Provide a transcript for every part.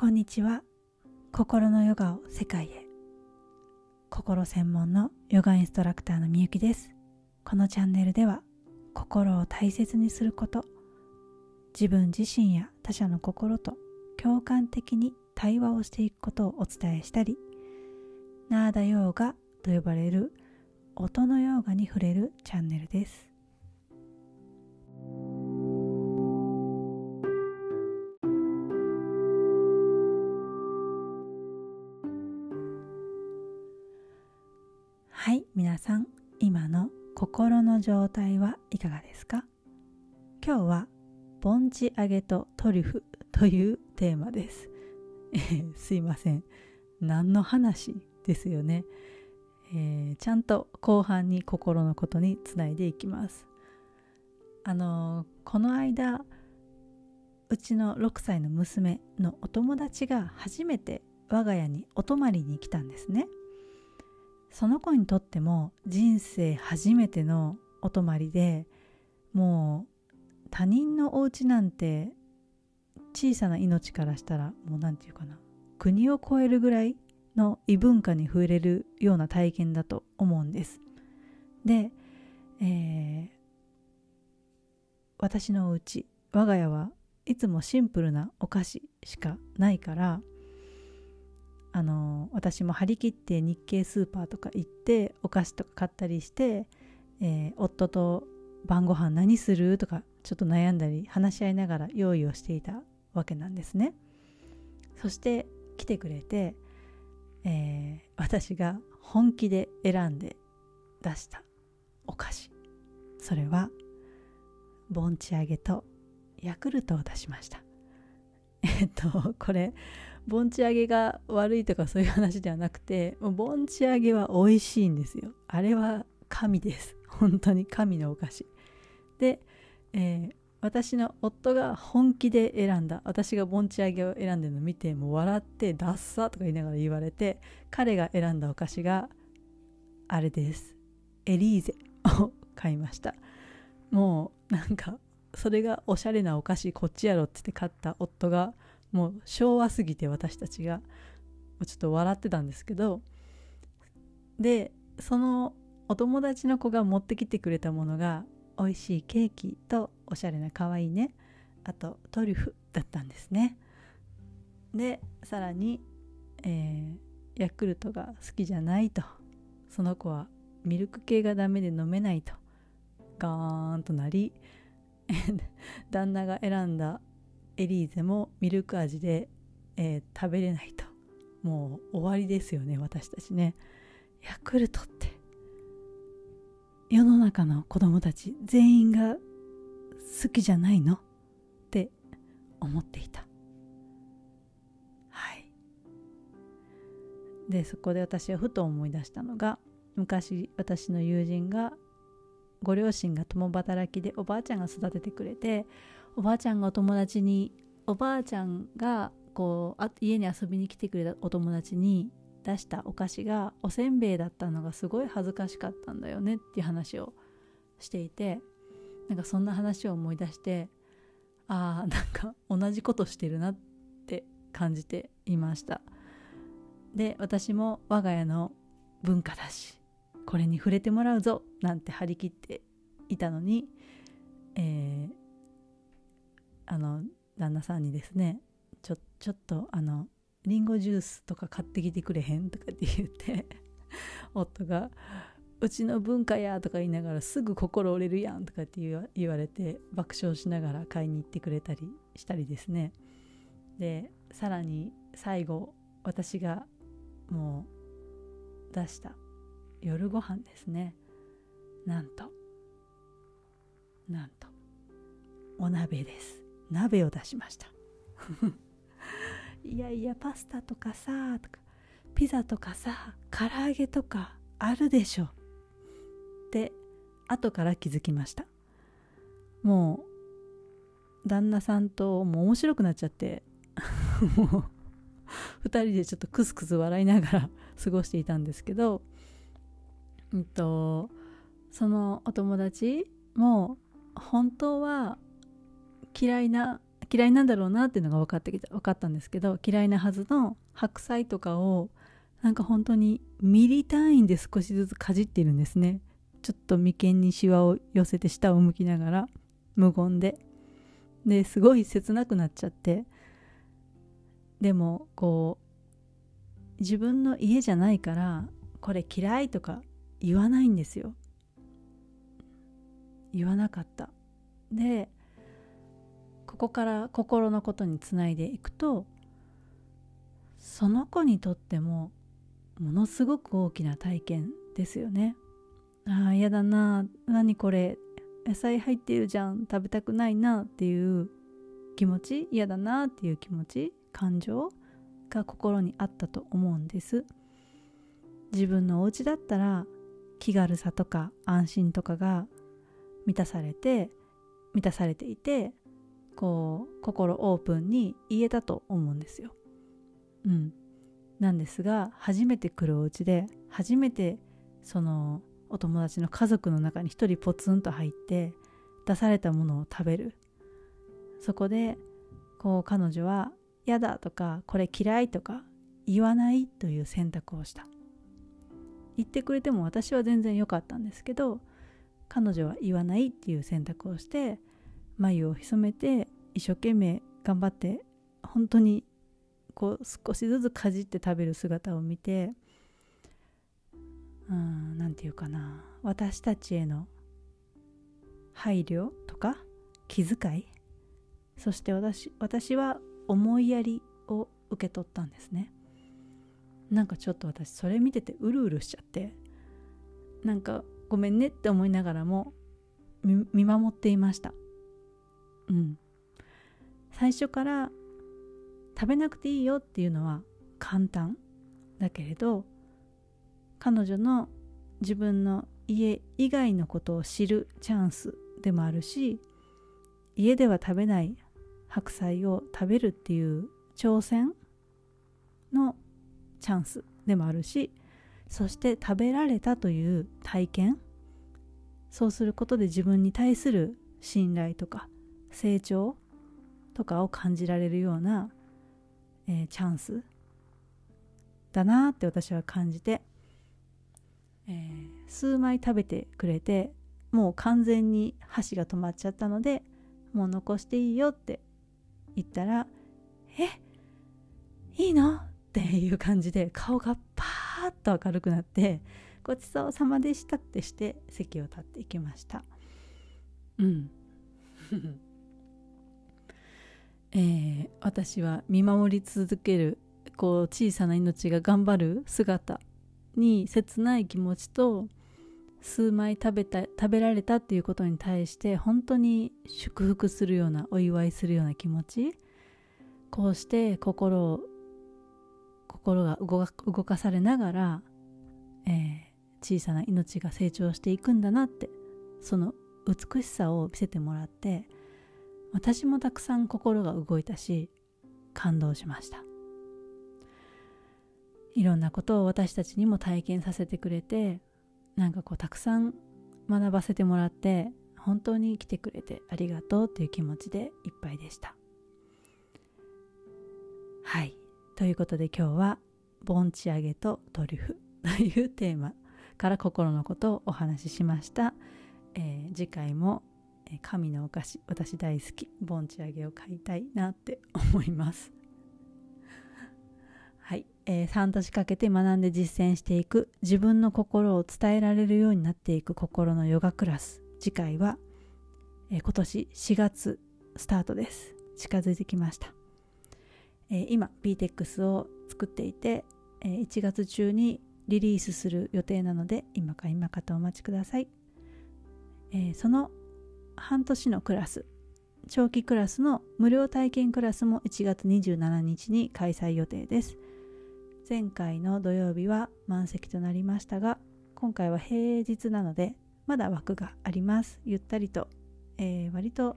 こんにちは。心のヨガを世界へ。心専門のヨガインストラクターのみゆきです。このチャンネルでは心を大切にすること自分自身や他者の心と共感的に対話をしていくことをお伝えしたりナーダヨーガと呼ばれる音のヨーガに触れるチャンネルです。さん今の心の状態はいかがですか？今日は盆地揚げとトリュフというテーマです、すいません。何の話ですよね、えー、ちゃんと後半に心のことにつないでいきます。あのー、この間うちの6歳の娘のお友達が初めて我が家にお泊まりに来たんですね。その子にとっても人生初めてのお泊まりでもう他人のお家なんて小さな命からしたらもう何て言うかな国を越えるぐらいの異文化に触れるような体験だと思うんです。で、えー、私のお家我が家はいつもシンプルなお菓子しかないからあの私も張り切って日系スーパーとか行ってお菓子とか買ったりして、えー、夫と晩ご飯何するとかちょっと悩んだり話し合いながら用意をしていたわけなんですね。そして来てくれて、えー、私が本気で選んで出したお菓子。それは盆地揚げとヤクルトを出しました。えっとこれ盆地揚げが悪いとかそういう話ではなくて盆地揚げは美味しいんですよ。あれは神です。本当に神のお菓子。で、えー、私の夫が本気で選んだ。私が盆地揚げを選んでるのを見てもう笑って「ダッサ」とか言いながら言われて彼が選んだお菓子があれです。エリーゼを買いました。もうなんかそれがおしゃれなお菓子こっちやろって言って買った夫がもう昭和すぎて私たちがちょっと笑ってたんですけどでそのお友達の子が持ってきてくれたものが美味しいケーキとおしゃれな可愛いねあとトリュフだったんですね。でさらに、えー、ヤクルトが好きじゃないとその子はミルク系がダメで飲めないとガーンとなり 旦那が選んだエリーゼもミルク味で、えー、食べれないと。もう終わりですよね私たちね。ヤクルトって。世の中の子供たち全員が好きじゃないの？って思っていた。はい。でそこで私はふと思い出したのが昔私の友人がご両親が共働きでおばあちゃんが育ててくれておばあちゃんがお友達におばあちゃんがこうあ家に遊びに来てくれたお友達に出したお菓子がおせんべいだったのがすごい恥ずかしかったんだよねっていう話をしていてなんかそんな話を思い出してああなんか同じことしてるなって感じていました。で私も我が家の文化だしこれに触れてもらうぞなんて張り切っていたのに、えー、あの旦那さんにですねちょちょっとあのリンゴジュースとか買ってきてくれへんとかって言って 夫が「うちの文化や」とか言いながらすぐ心折れるやんとかって言われて爆笑しながら買いに行ってくれたりしたりですね。でさらに最後私がもう出した夜ご飯ですね。なんとなんとお鍋です。鍋を出しました。いやいやパスタとかさとかピザとかさ唐揚げとかあるでしょ。って後から気づきました。もう旦那さんともう面白くなっちゃって。もう2人でちょっとクスクス笑いながら 過ごしていたんですけど、うんと、そのお友達も本当は嫌いな嫌いなんだろうなっていうのが分かってきた分かったんですけど嫌いなはずの白菜とかをなんか本当にミリ単位で少しずつかじってるんですね。ちょっと眉間にシワを寄せて下を向きながら無言で。ですごい切なくなっちゃって。でもこう自分の家じゃないからこれ嫌いとか言わないんですよ。言わなかった。でここから心のことにつないでいくとその子にとってもものすごく大きな体験ですよね。ああ嫌だな何これ野菜入ってるじゃん食べたくないなっていう気持ち嫌だなっていう気持ち感情が心にあったと思うんです。自分のお家だったら気軽さとか安心とかが満たされて満たされていてこう心オープンに言えたと思うんですよ。うん、なんですが初めて来るお家で初めてそのお友達の家族の中に一人ポツンと入って出されたものを食べる。そこでこう彼女は「嫌だ」とか「これ嫌い」とか言わないという選択をした。言ってくれても私は全然良かったんですけど彼女は言わないっていう選択をして眉を潜めて一生懸命頑張って本当にこう少しずつかじって食べる姿を見て何て言うかな。私たちへの配慮とか気遣い？そして私私は思いやりを受け取ったんですね。なんかちょっと私それ見ててうるうるしちゃってなんかごめんねって思いながらも見守っていました。うん。最初から食べなくていいよっていうのは簡単だけれど彼女の自分の家以外のことを知るチャンスでもあるし家では食べない白菜を食べるっていう挑戦のチャンスでもあるしそして食べられたという体験そうすることで自分に対する信頼とか成長とかを感じられるような、えー、チャンスだなって私は感じて、えー、数枚食べてくれてもう完全に箸が止まっちゃったのでもう残していいよって言ったら「えいいの?」っていう感じで顔がパーッと明るくなって「ごちそうさまでした」ってして席を立っていきましたうんえー、私は見守り続けるこう小さな命が頑張る姿に切ない気持ちと数枚食べた食べられたっていうことに対して本当に祝福するようなお祝いするような気持ち。こうして心を心が動かされながら、えー、小さな命が成長していくんだなってその美しさを見せてもらって私もたくさん心が動いたし感動しました。いろんなことを私たちにも体験させてくれてなんかこうたくさん学ばせてもらって本当に来てくれてありがとうっていう気持ちでいっぱいでした。はい。ということで今日は盆地揚げとトリュフ というテーマから心のことをお話ししました、えー、次回も神のお菓子私大好き盆地揚げを買いたいなって 思います。はい、えー、半年かけて学んで実践していく自分の心を伝えられるようになっていく心のヨガクラス。次回は、えー、今年4月スタートです。近づいてきました、えー、今 BTEX を作っていて、えー、1月中にリリースする予定なので今か今かとお待ちください、えー、その半年のクラス長期クラスの無料体験クラスも1月27日に開催予定です。前回の土曜日は満席となりましたが今回は平日なのでまだ枠があります。ゆったりと、えー、割と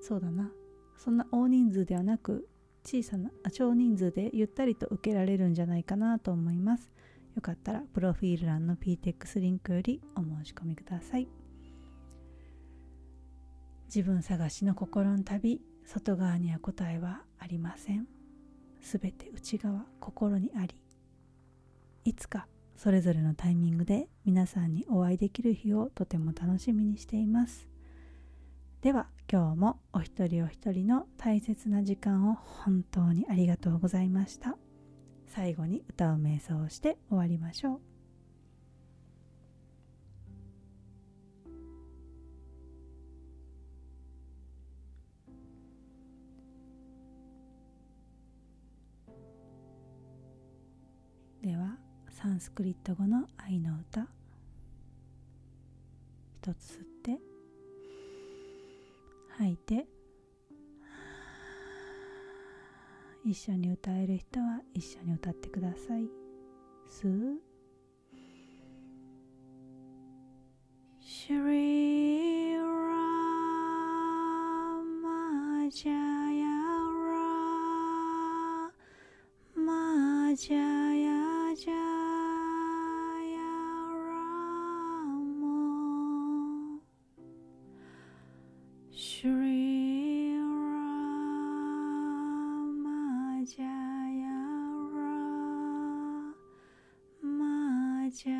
そうだな。そんな大人数ではなく小さな少人数でゆったりと受けられるんじゃないかなと思います。よかったらプロフィール欄の PTEX リンクよりお申し込みください。自分探しの心の旅外側には答えはありません。すべて内側心にあり。いつかそれぞれのタイミングで皆さんにお会いできる日をとても楽しみにしています。では今日もお一人お一人の大切な時間を本当にありがとうございました。最後に歌う瞑想して終わりましょう。サンスクリット語の愛の歌。一つ吸って。吐いて。一緒に歌える人は一緒に歌ってください。吸う。シュリーラマジャヤラマジャで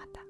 また。